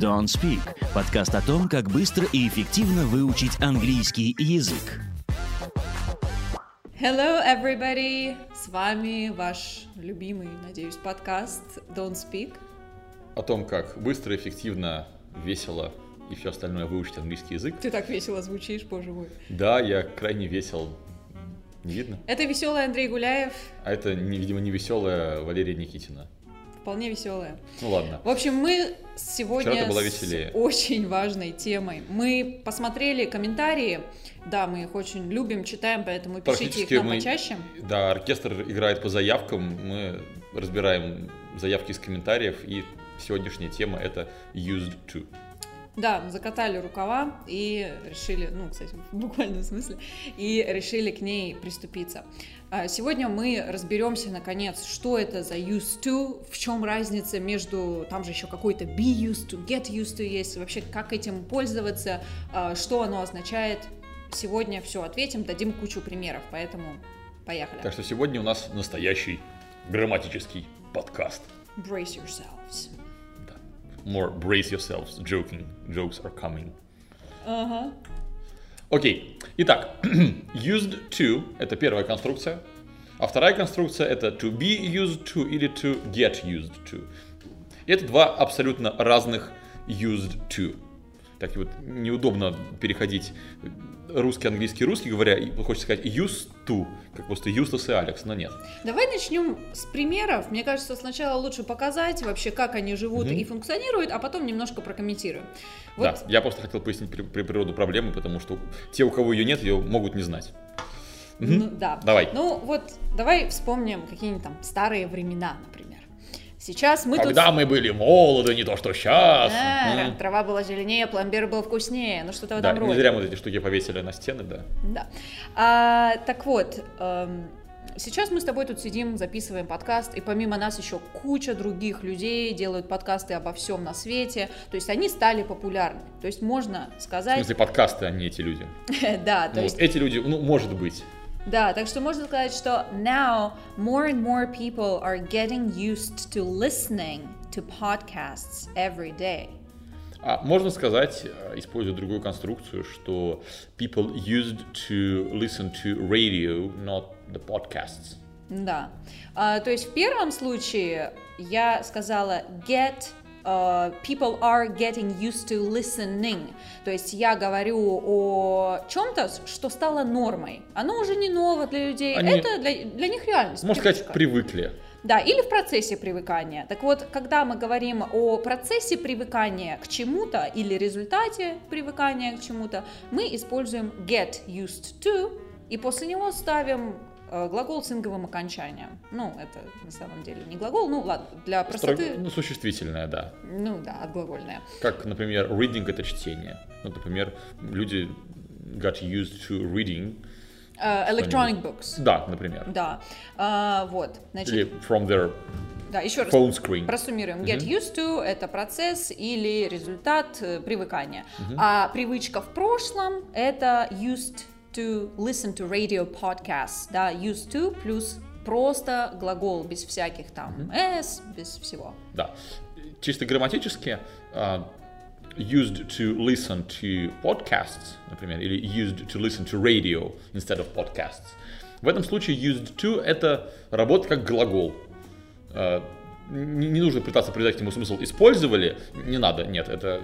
Don't Speak – подкаст о том, как быстро и эффективно выучить английский язык. Hello, everybody! С вами ваш любимый, надеюсь, подкаст Don't Speak. О том, как быстро, эффективно, весело и все остальное выучить английский язык. Ты так весело звучишь, боже мой. Да, я крайне весел. Не видно? Это веселый Андрей Гуляев, А это, видимо, не веселая Валерия Никитина. Вполне веселая. Ну ладно. В общем, мы сегодня Вчера была с веселее. очень важной темой. Мы посмотрели комментарии, да, мы их очень любим, читаем, поэтому пишите их нам мы- почаще. Да, оркестр играет по заявкам. Мы разбираем заявки из комментариев. И сегодняшняя тема это used to. Да, закатали рукава и решили, ну, кстати, в буквальном смысле, и решили к ней приступиться. А, Сегодня мы разберемся, наконец, что это за used to, в чем разница между, там же еще какой-то be used to, get used to есть, вообще как этим пользоваться, а, что оно означает. Сегодня все ответим, дадим кучу примеров, поэтому поехали. Так что сегодня у нас настоящий грамматический подкаст. Brace yourselves. Да. More brace yourselves, joking. Jokes are coming. Ага. Окей. Итак, used to – это первая конструкция. А вторая конструкция – это to be used to или to get used to. И это два абсолютно разных used to. Так вот, неудобно переходить русский, английский, русский, говоря, хочется сказать used to, как просто Юстас и Алекс, но нет. Давай начнем с примеров. Мне кажется, сначала лучше показать вообще, как они живут Мгм. и функционируют, а потом немножко прокомментируем. Вот, Да, я просто хотел пояснить при- при- природу проблемы, потому что те, у кого ее нет, ее могут не знать. Мгм. ну, да. Давай. Ну вот, давай вспомним какие-нибудь там старые времена, например. Сейчас мы Когда мы были молоды, не то что сейчас. тут... А, Трава была зеленее, пломбир был вкуснее, ну что-то в Да, этом не роде. зря мы эти штуки повесили на стены, да. Да. А, так вот, эм, сейчас мы с тобой тут сидим, записываем подкаст, и помимо нас еще куча других людей делают подкасты обо всем на свете. То есть они стали популярны. То есть можно В сказать... смысле, подкасты, а не эти люди. да, то Ну, есть... эти люди, ну, может быть. Да, так что можно сказать, что now more and more people are getting used to listening to podcasts every day. А можно сказать, э, используя другую конструкцию, что people used to listen to radio, not the podcasts. Да. А, то есть в первом случае я сказала get uh, people are getting used to listening. То есть я говорю о чем-то, что стало нормой. Оно уже не ново для людей. Они- Это для, для них реальность. Можно сказать, привычка. привыкли. Да, или в процессе привыкания. Так вот, когда мы говорим о процессе привыкания к чему-то или результате привыкания к чему-то, мы используем get used to и после него ставим э, глагол с инговым окончанием. Ну, это на самом деле не глагол, ну ладно, для простоты, Строго- ну, существительное, да. ну да, отглагольное. Как, например, reading — это чтение. Ну, например, люди got used to reading. Э, electronic books. Да, например. Да, А, вот, значит, Или from their да, еще раз. phone screen. Просуммируем. Get used to – это процесс или результат э, привыкания. А привычка в прошлом – это used to listen to radio podcasts. Да, used to плюс просто глагол без всяких там s, без всего. Да. Чисто грамматически а, used to listen to podcasts, например, или used to listen to radio instead of podcasts. В этом случае used to это работа как глагол. А, Не, нужно пытаться придать ему смысл использовали, не надо, нет, это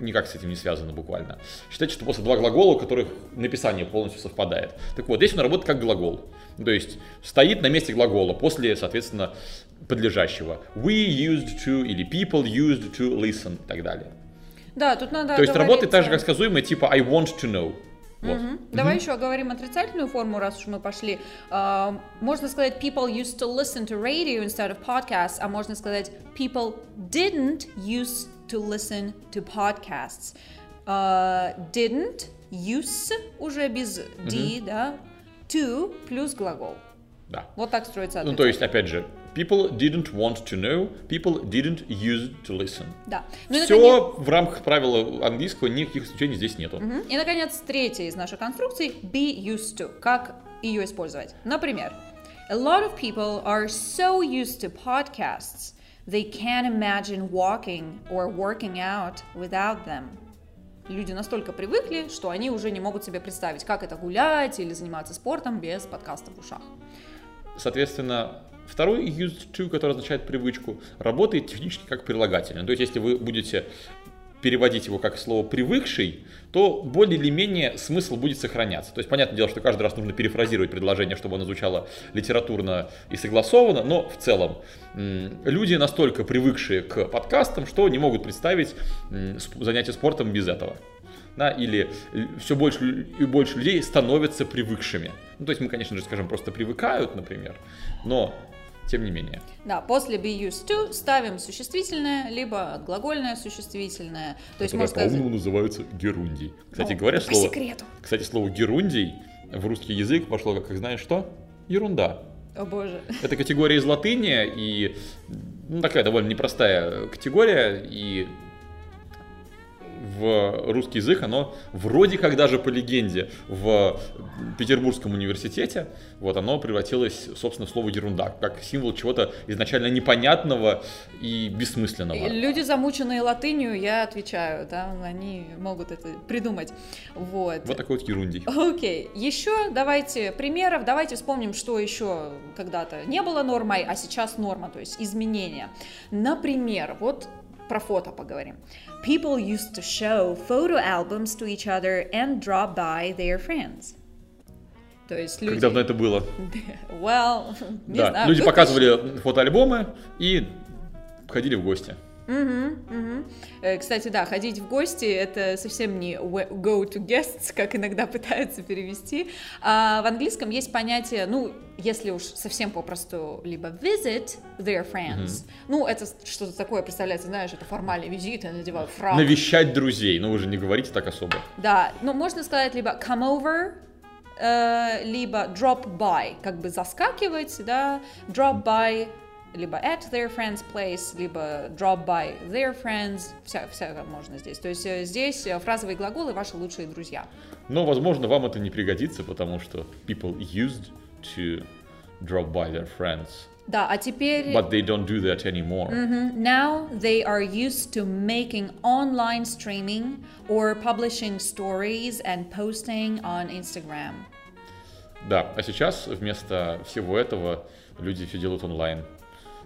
никак с этим не связано буквально. Считайте, что просто два глагола, у которых написание полностью совпадает. Так вот, здесь он работает как глагол. То есть стоит на месте глагола после, соответственно, подлежащего. We used to или people used to listen и так далее. Да, тут надо То есть работает так же, как оговориться. сказуемое, типа I want to know. Вот. Мгм. Давай еще оговорим отрицательную форму, раз уж мы пошли. А, можно сказать people used to listen to radio instead of podcasts, а можно сказать people didn't used to listen to podcasts. А, didn't, use уже без d, да, to плюс глагол. Да. Вот так строится Ну, ответ. то есть, опять же, people didn't want to know, people didn't use to listen. Да. Ну и, наконец, Все в рамках правила английского, никаких исключений здесь нету. Мгм. и, наконец, третья из наших конструкций be used to. Как ее использовать? Например, a lot of people are so used to podcasts They can't imagine walking or working out without them. Люди настолько привыкли, что они уже не могут себе представить, как это гулять или заниматься спортом без подкаста в ушах. Соответственно, второй used to, который означает привычку, работает технически как прилагательное. То есть, если вы будете переводить его как слово «привыкший», то более или менее смысл будет сохраняться. То есть, понятное дело, что каждый раз нужно перефразировать предложение, чтобы оно звучало литературно и согласованно, но в целом люди настолько привыкшие к подкастам, что не могут представить занятие спортом без этого. Да, или все больше и больше людей становятся привыкшими. Ну, то есть мы, конечно же, скажем, просто привыкают, например, но тем не менее. Да, после be used to ставим существительное, либо глагольное существительное. То есть, можно сказать... по-умному называется герундий. Кстати О, говоря, слово... секрету. Кстати, слово герундий в русский язык пошло, как, как знаешь что? Ерунда. О боже. Это категория из латыни, и ну, такая довольно непростая категория, и в русский язык, оно вроде как даже по легенде в Петербургском университете, вот оно превратилось, собственно, в слово ерунда, как символ чего-то изначально непонятного и бессмысленного. Люди, замученные латынью, я отвечаю, да, они могут это придумать. Вот. Вот такой вот ерундий. Окей. Okay. Еще давайте примеров, давайте вспомним, что еще когда-то не было нормой, а сейчас норма, то есть изменения. Например, вот про фото поговорим. People used to show photo albums to each other and drop by their friends. То есть люди... Как давно это было? Well, не да. знаю. Люди показывали фотоальбомы и ходили в гости. Угу, угу. Кстати, да, ходить в гости это совсем не go to guests, как иногда пытаются перевести. А в английском есть понятие, ну, если уж совсем попросту, либо visit their friends. Угу. Ну, это что-то такое, представляется, знаешь, это формальный визит, я надеваю фраг. Навещать друзей, ну вы же не говорите так особо. Да, ну можно сказать либо come over, э, либо drop by, как бы заскакивать, да, drop by либо at their friend's place, либо drop by their friends, вся, вся можно здесь. То есть э, здесь э, фразовые глаголы ваши лучшие друзья. Но, возможно, вам это не пригодится, потому что people used to drop by their friends. Да, а теперь... But they don't do that anymore. Mm-hmm. Now they are used to making online streaming or publishing stories and posting on Instagram. Да, а сейчас вместо всего этого люди все делают онлайн.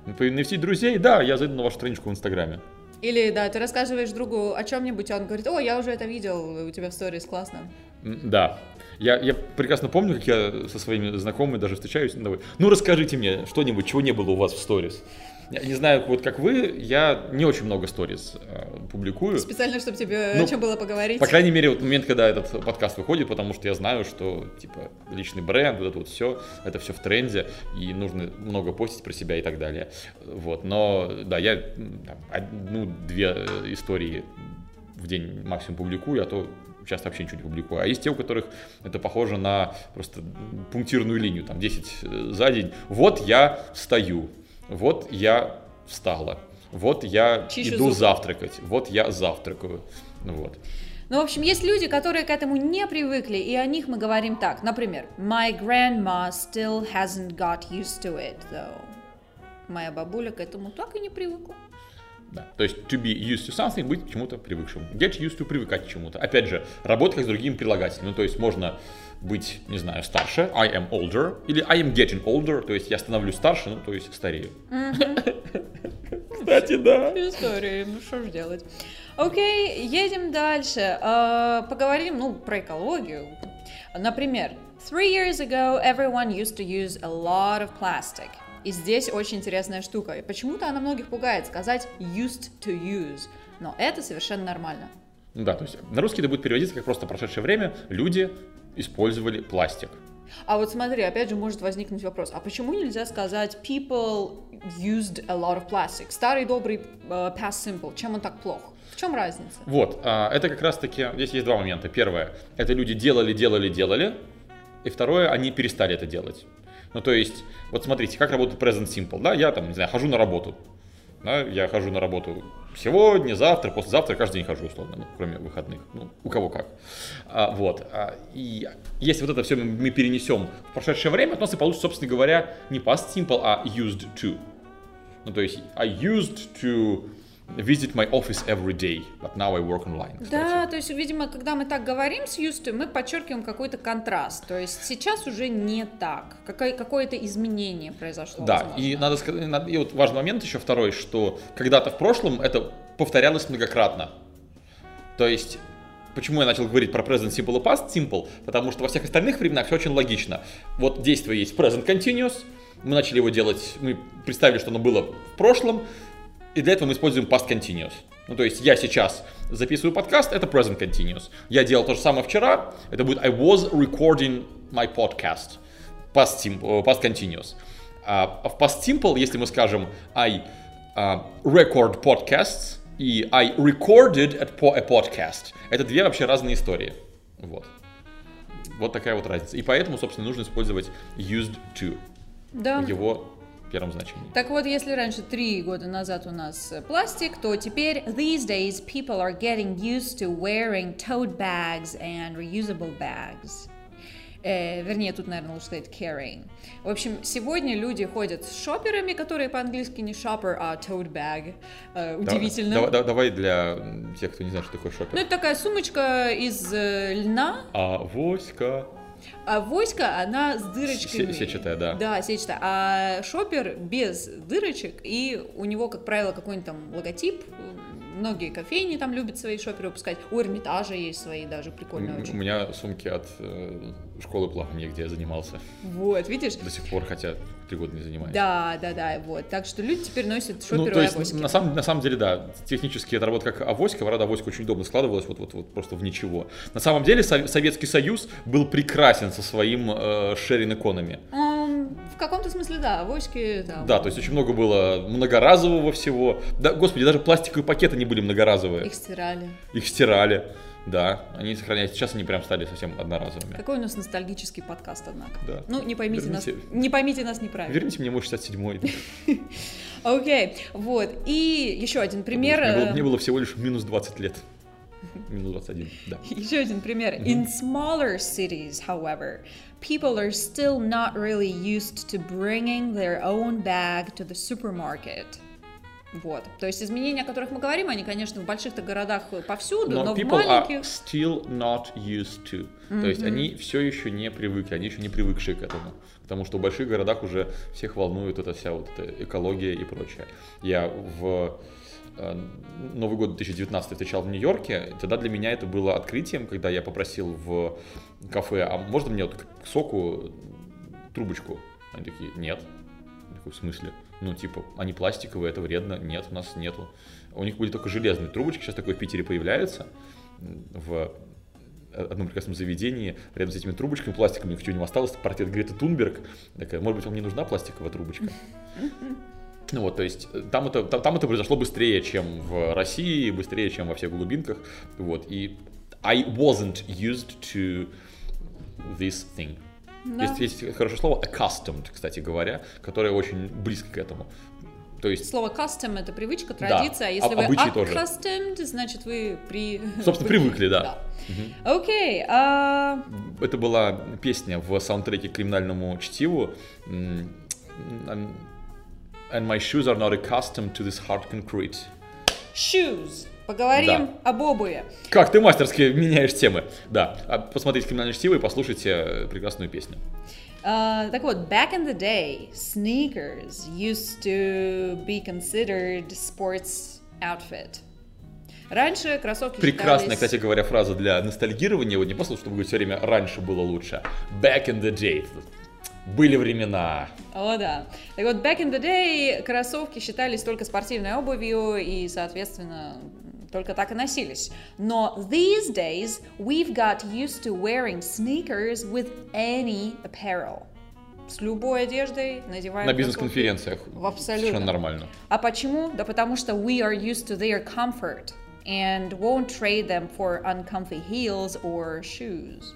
Навестить друзей, да, я зайду на вашу страничку в Инстаграме. Или, да, ты рассказываешь другу о чем-нибудь, а он говорит, о, я уже это видел, у тебя в сторис классно. Да. Я, я прекрасно помню, как я со своими знакомыми даже встречаюсь. Ну, расскажите мне что-нибудь, чего не было у вас в сторис. Я не знаю, вот как вы, я не очень много сториз э, публикую. Специально, чтобы тебе ну, о чем было поговорить. По крайней мере, вот момент, когда этот подкаст выходит, потому что я знаю, что типа личный бренд, вот это вот все, это все в тренде, и нужно много постить про себя и так далее. Вот, но да, я там, одну-две э, истории в день максимум публикую, а то часто вообще ничего не публикую. А есть те, у которых это похоже на просто пунктирную линию, там 10 э, за день. Вот я встаю, вот я встала. Вот я Чищу иду зубы. завтракать. Вот я завтракаю. Ну вот. Ну, в общем, есть люди, которые к этому не привыкли, и о них мы говорим так. Например, My grandma still hasn't got used to it, though. Моя бабуля к этому так и не привыкла. Да. То есть to be used to something, быть к чему-то привыкшим. Get used to привыкать к чему-то. Опять же, работать как с другими прилагательными. Ну, то есть можно быть, не знаю, старше, I am older, или I am getting older, то есть я становлюсь старше, ну, то есть старею. Кстати, да. История, ну что ж делать. Окей, едем дальше. А, поговорим, ну, про экологию. Например, three years ago everyone used to use a lot of plastic. И здесь очень интересная штука. Почему-то она многих пугает сказать used to use. Но это совершенно нормально. Да, то есть на русский это будет переводиться как просто прошедшее время. Люди использовали пластик. А вот смотри, опять же может возникнуть вопрос, а почему нельзя сказать people used a lot of plastic? Старый добрый uh, past simple, чем он так плох? В чем разница? Вот, uh, это как раз таки, здесь есть два момента. Первое, это люди делали, делали, делали. И второе, они перестали это делать. Ну, то есть, вот смотрите, как работает present simple, да, я там, не знаю, хожу на работу, да, я хожу на работу сегодня, завтра, послезавтра, каждый день хожу, условно, ну, кроме выходных. Ну, у кого как. А, вот. А, и если вот это все мы перенесем в прошедшее время, то у нас и получится, собственно говоря, не past simple, а used to. Ну, то есть, I used to visit my office every day, but now I work online. Кстати. Да, то есть, видимо, когда мы так говорим с to, мы подчеркиваем какой-то контраст. То есть сейчас уже не так. Какое- Какое-то изменение произошло. Да, возможно. и надо сказать, и вот важный момент еще второй, что когда-то в прошлом это повторялось многократно. То есть, почему я начал говорить про present simple и past simple? Потому что во всех остальных временах все очень логично. Вот действие есть present continuous, мы начали его делать, мы представили, что оно было в прошлом, и для этого мы используем past continuous. Ну, то есть я сейчас записываю подкаст, это present continuous. Я делал то же самое вчера, это будет I was recording my podcast. Past, simple, past continuous. А в past simple, если мы скажем I а, record podcasts и I recorded a po- a podcast, это две вообще разные истории. Вот. Вот такая вот разница. И поэтому, собственно, нужно использовать used to Да. В первом значении. Так вот, если раньше три года назад у нас э, пластик, то теперь these days people are getting used to wearing tote bags and reusable bags. Э, вернее, тут, наверное, лучше сказать carrying. В общем, сегодня люди ходят с шоперами, которые по-английски не shopper, а tote bag. Э, удивительно. Давай, давай- давай для тех, кто не знает, что такое шопер. Ну, это такая сумочка из э, льна, А Воська. А воська, она с дырочками. Се- сетчатая, да. Да, сетчатая. А шопер без дырочек, и у него, как правило, какой-нибудь там логотип. Многие кофейни там любят свои шоперы выпускать. У Эрмитажа есть свои даже, прикольные М, У очень. меня сумки от э, школы плавания, где я занимался Вот, видишь? до сих пор, хотя три года не занимаюсь. Да, да, да, вот. Так что люди теперь носят шоперы Ну, то есть, авоськи. на самом, на самом деле, да, технически это работа как авоська, правда, авоська очень удобно складывалась, вот, вот, вот просто в ничего. На самом деле, Сов- Советский Союз был прекрасен со своим э, sharing-экономи. М, В каком-то смысле, да, авоськи, да. Да, то есть очень много было многоразового всего. Да, господи, даже пластиковые пакеты не были многоразовые. Их стирали. Их стирали. Да, они сохраняются. Сейчас они прям стали совсем одноразовыми. Какой у нас ностальгический подкаст, однако. Да. Ну, не поймите нас, Верните- не поймите нас неправильно. Верните мне мой 67-й. Окей, вот. И еще один пример. Мне было, э, мне было всего лишь минус 20 лет. Минус 21, да. Еще один пример. In smaller cities, however, people are still not really used to bringing their own bag to the supermarket. Вот. То есть изменения, о которых мы говорим, они, конечно, в больших-то городах повсюду, но, Но в people are маленьких... still not used to. То есть они все еще не привыкли, они еще не привыкшие к этому. Потому что в больших городах уже всех волнует эта вся вот эта экология и прочее. Я в Новый год 2019 встречал в Нью-Йорке, тогда для меня это было открытием, когда я попросил в кафе, а можно мне вот к соку трубочку? Они такие, нет. Я такой, в смысле? Ну, типа, они пластиковые, это вредно. Нет, у нас нету. У них были только железные трубочки, сейчас такое в Питере появляется. В одном прекрасном заведении рядом с этими трубочками пластиковыми, у него осталось портрет Греты Тунберг. Такая, может быть, вам не нужна пластиковая трубочка? Ну вот, то есть э, там это, там, там это произошло быстрее, чем в России, быстрее, чем во всех глубинках. Вот, и I wasn't used to this thing. Да. Есть, есть хорошее слово accustomed, кстати говоря, которое очень близко к этому. То есть, Слово custom это привычка, традиция. а Если вы обычай тоже. accustomed, значит вы при... собственно, привыкли, да. Окей. а, Это была песня в саундтреке к криминальному чтиву. And my shoes are not accustomed to this hard concrete. Shoes. Поговорим Да. об обуви. Как ты мастерски меняешь темы. Да, а посмотрите криминальное чтиво и послушайте э, прекрасную песню. А, так вот, back in the day, sneakers used to be considered sports outfit. Раньше кроссовки Прекрасная, считались- кстати говоря, фраза для ностальгирования. Вот не просто, чтобы говорить все время «раньше было лучше». Back in the day. Были времена. О, да. Так вот, back in the day кроссовки считались только спортивной обувью и, соответственно, только так и носились. Но these days we've got used to wearing sneakers with any apparel. С любой одеждой надеваем На бизнес-конференциях. Абсолютно. Совершенно нормально. А почему? Да потому что we are used to their comfort and won't trade them for uncomfy heels or shoes.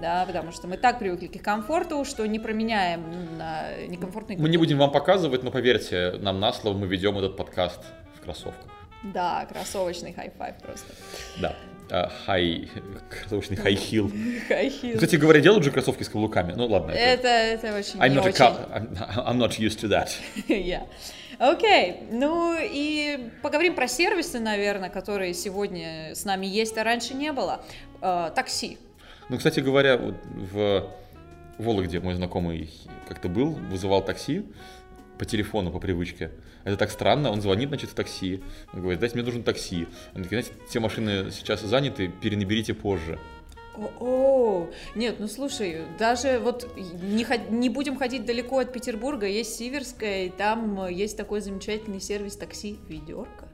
Да, потому что мы так привыкли к их комфорту, что не променяем на некомфортный Мы не будем вам показывать, но поверьте, нам на слово мы ведем этот подкаст в кроссовках. Да, кроссовочный high five просто. Да. а, high, кроссовочный. High heel. Кстати говоря, делают же кроссовки с каблуками. Ну ладно. это- Это, это очень I'm not, a очень. cou- I'm, not used to that. Yeah. Окей, ну и поговорим про сервисы, наверное, которые сегодня с нами есть, а раньше не было. Э, такси. Ну, кстати говоря, вот в Вологде мой знакомый как-то был, вызывал такси по телефону, по привычке. Это так странно, он звонит, значит, в такси, он говорит, дайте, мне нужен такси. Они такие, знаете, все машины сейчас заняты, перенаберите позже. О, нет, ну слушай, даже вот не, не будем ходить далеко от Петербурга, есть Сиверская, и там э, есть такой замечательный сервис такси «Ведерко».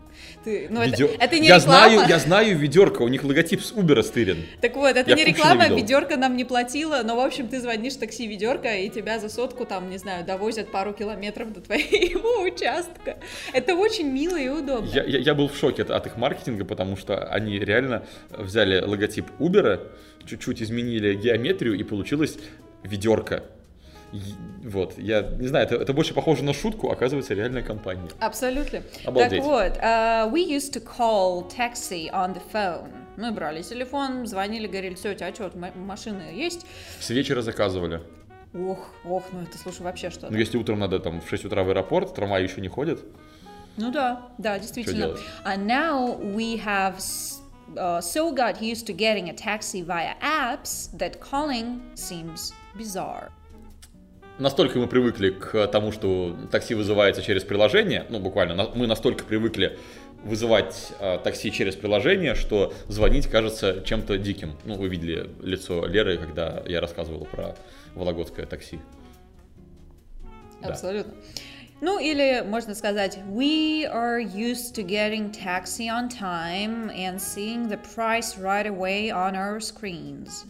Ты, ну, это- Ведё- это, не я реклама. знаю, я знаю ведерко, у них логотип с Uber стырен. Так вот, это Я не реклама, видел. ведерко нам не платила, но, в общем, ты звонишь в такси ведерко, и тебя за сотку, там, не знаю, довозят пару километров до твоего участка. Это очень мило и удобно. Я, я- я был в шоке от, от их маркетинга, потому что они реально взяли логотип Uber, чуть-чуть изменили геометрию, и получилось ведерко. Вот, я не знаю, это, это больше похоже на шутку, оказывается, реальная компания. Абсолютно. Обалдеть. Так вот, uh, we used to call taxi on the phone. Мы брали телефон, звонили, говорили, тетя, а что, машины есть? С вечера заказывали. Ох, ох, ну это, слушай, вообще что-то. Ну, если утром надо там в 6 утра в аэропорт, трамвай еще не ходит. Ну да, да, действительно. And now we have uh, so got used to getting a taxi via apps that calling seems bizarre. Настолько мы привыкли к тому, что такси вызывается через приложение, ну, буквально, мы настолько привыкли вызывать э, такси через приложение, что звонить кажется чем-то диким. Ну, вы видели лицо Леры, когда я рассказывал про вологодское такси. Да. Абсолютно. Ну или можно сказать, we are used to getting taxi on time and seeing the price right away on our screens.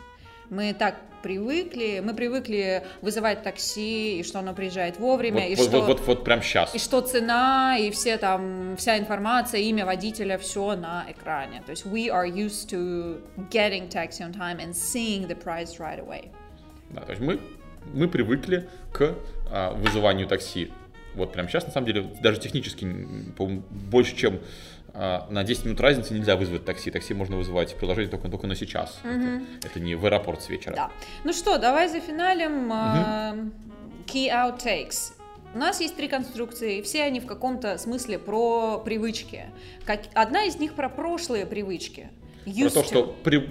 Мы так привыкли, мы привыкли вызывать такси, и что оно приезжает вовремя, Вот, и вот, что... вот, вот, вот прям сейчас. И что цена, и все там, вся информация, имя водителя, все на экране. То есть we are used to getting taxi on time and seeing the price right away. Да, то есть мы, мы привыкли к а, вызыванию такси. Вот прямо сейчас, на самом деле, даже технически, больше, чем а, на 10 минут разницы нельзя вызвать такси. Такси можно вызывать в приложении только, только на сейчас. Это, это не в аэропорт с вечера. Да. Ну что, давай за финалем э, key outtakes. У нас есть три конструкции, все они в каком-то смысле про привычки. Как... Одна из них про прошлые привычки. Про Used то, to. что, при-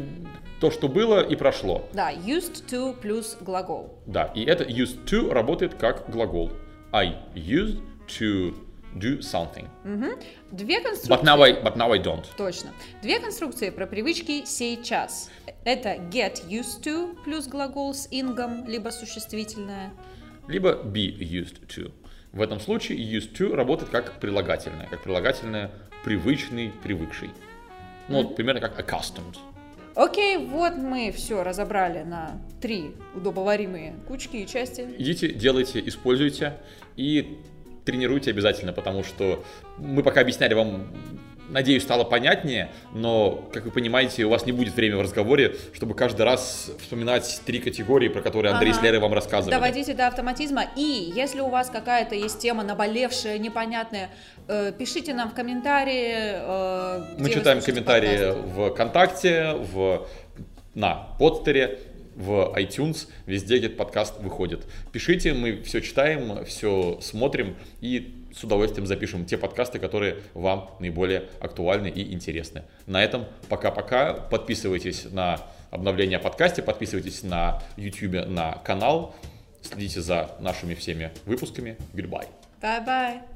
то, что было и прошло. Да, used to плюс глагол. Да, и это used to работает как глагол. I used to do something. Две But конструкции. now I, but now I don't. Точно. Две конструкции про привычки сейчас. Это get used to плюс глагол с ингом, либо существительное. Либо be used to. В этом случае used to работает как прилагательное. Как прилагательное привычный, привыкший. Ну, вот примерно как accustomed. Окей, вот мы все разобрали на три удобоваримые кучки и части. Идите, делайте, используйте и тренируйте обязательно, потому что мы пока объясняли вам, надеюсь, стало понятнее, но, как вы понимаете, у вас не будет времени в разговоре, чтобы каждый раз вспоминать три категории, про которые Андрей Ага. с Лерой вам рассказывали. Доводите до автоматизма. И если у вас какая-то есть тема наболевшая, непонятная, э, пишите нам в комментарии. э, Мы читаем комментарии подкасты. ВКонтакте, в, на подстере, в iTunes, везде, где подкаст выходит. Пишите, мы все читаем, все смотрим и с удовольствием запишем те подкасты, которые вам наиболее актуальны и интересны. На этом пока-пока. Подписывайтесь на обновления о подкасте, подписывайтесь на YouTube, на канал, следите за нашими всеми выпусками. Goodbye. Bye-bye.